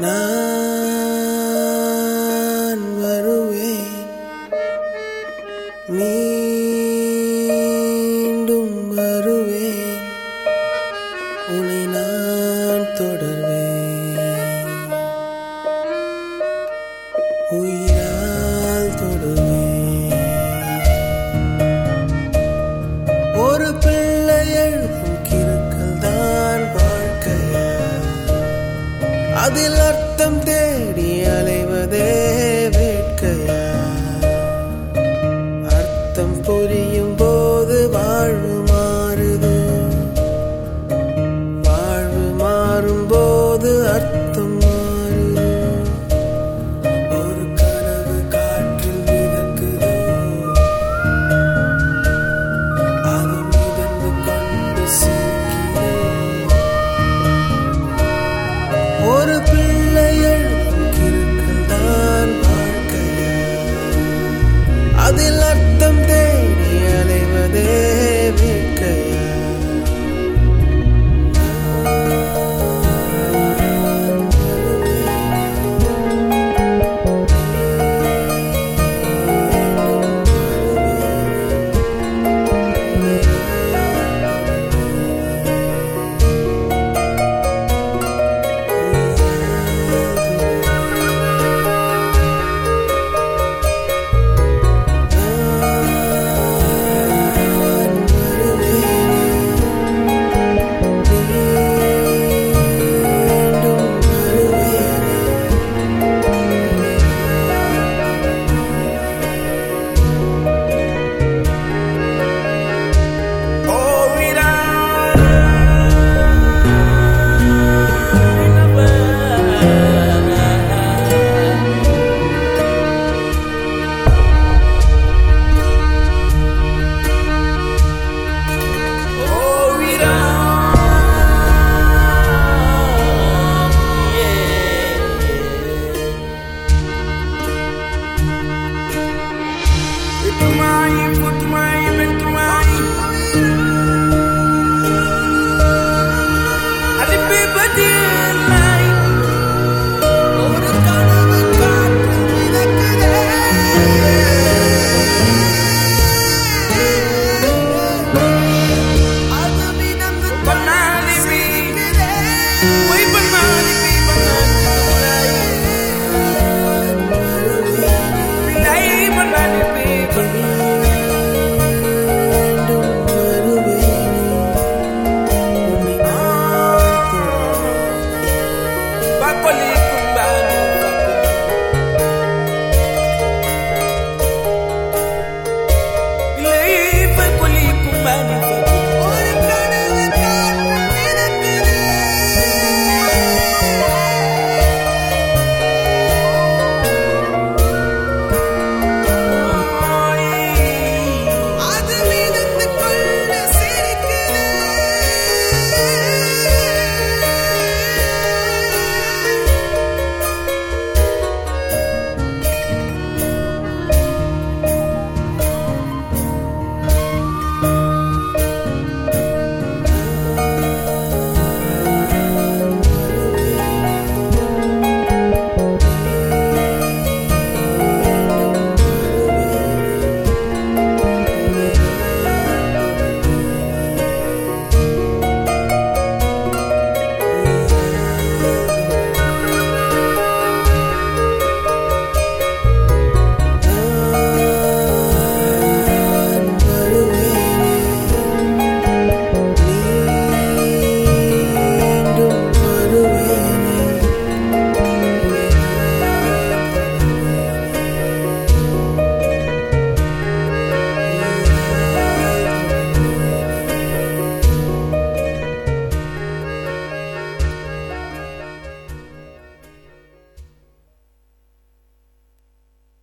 நான் வருவேன். நீ they ஒரு பிள்ளையள் தான் வாழ்க்கைய அதில்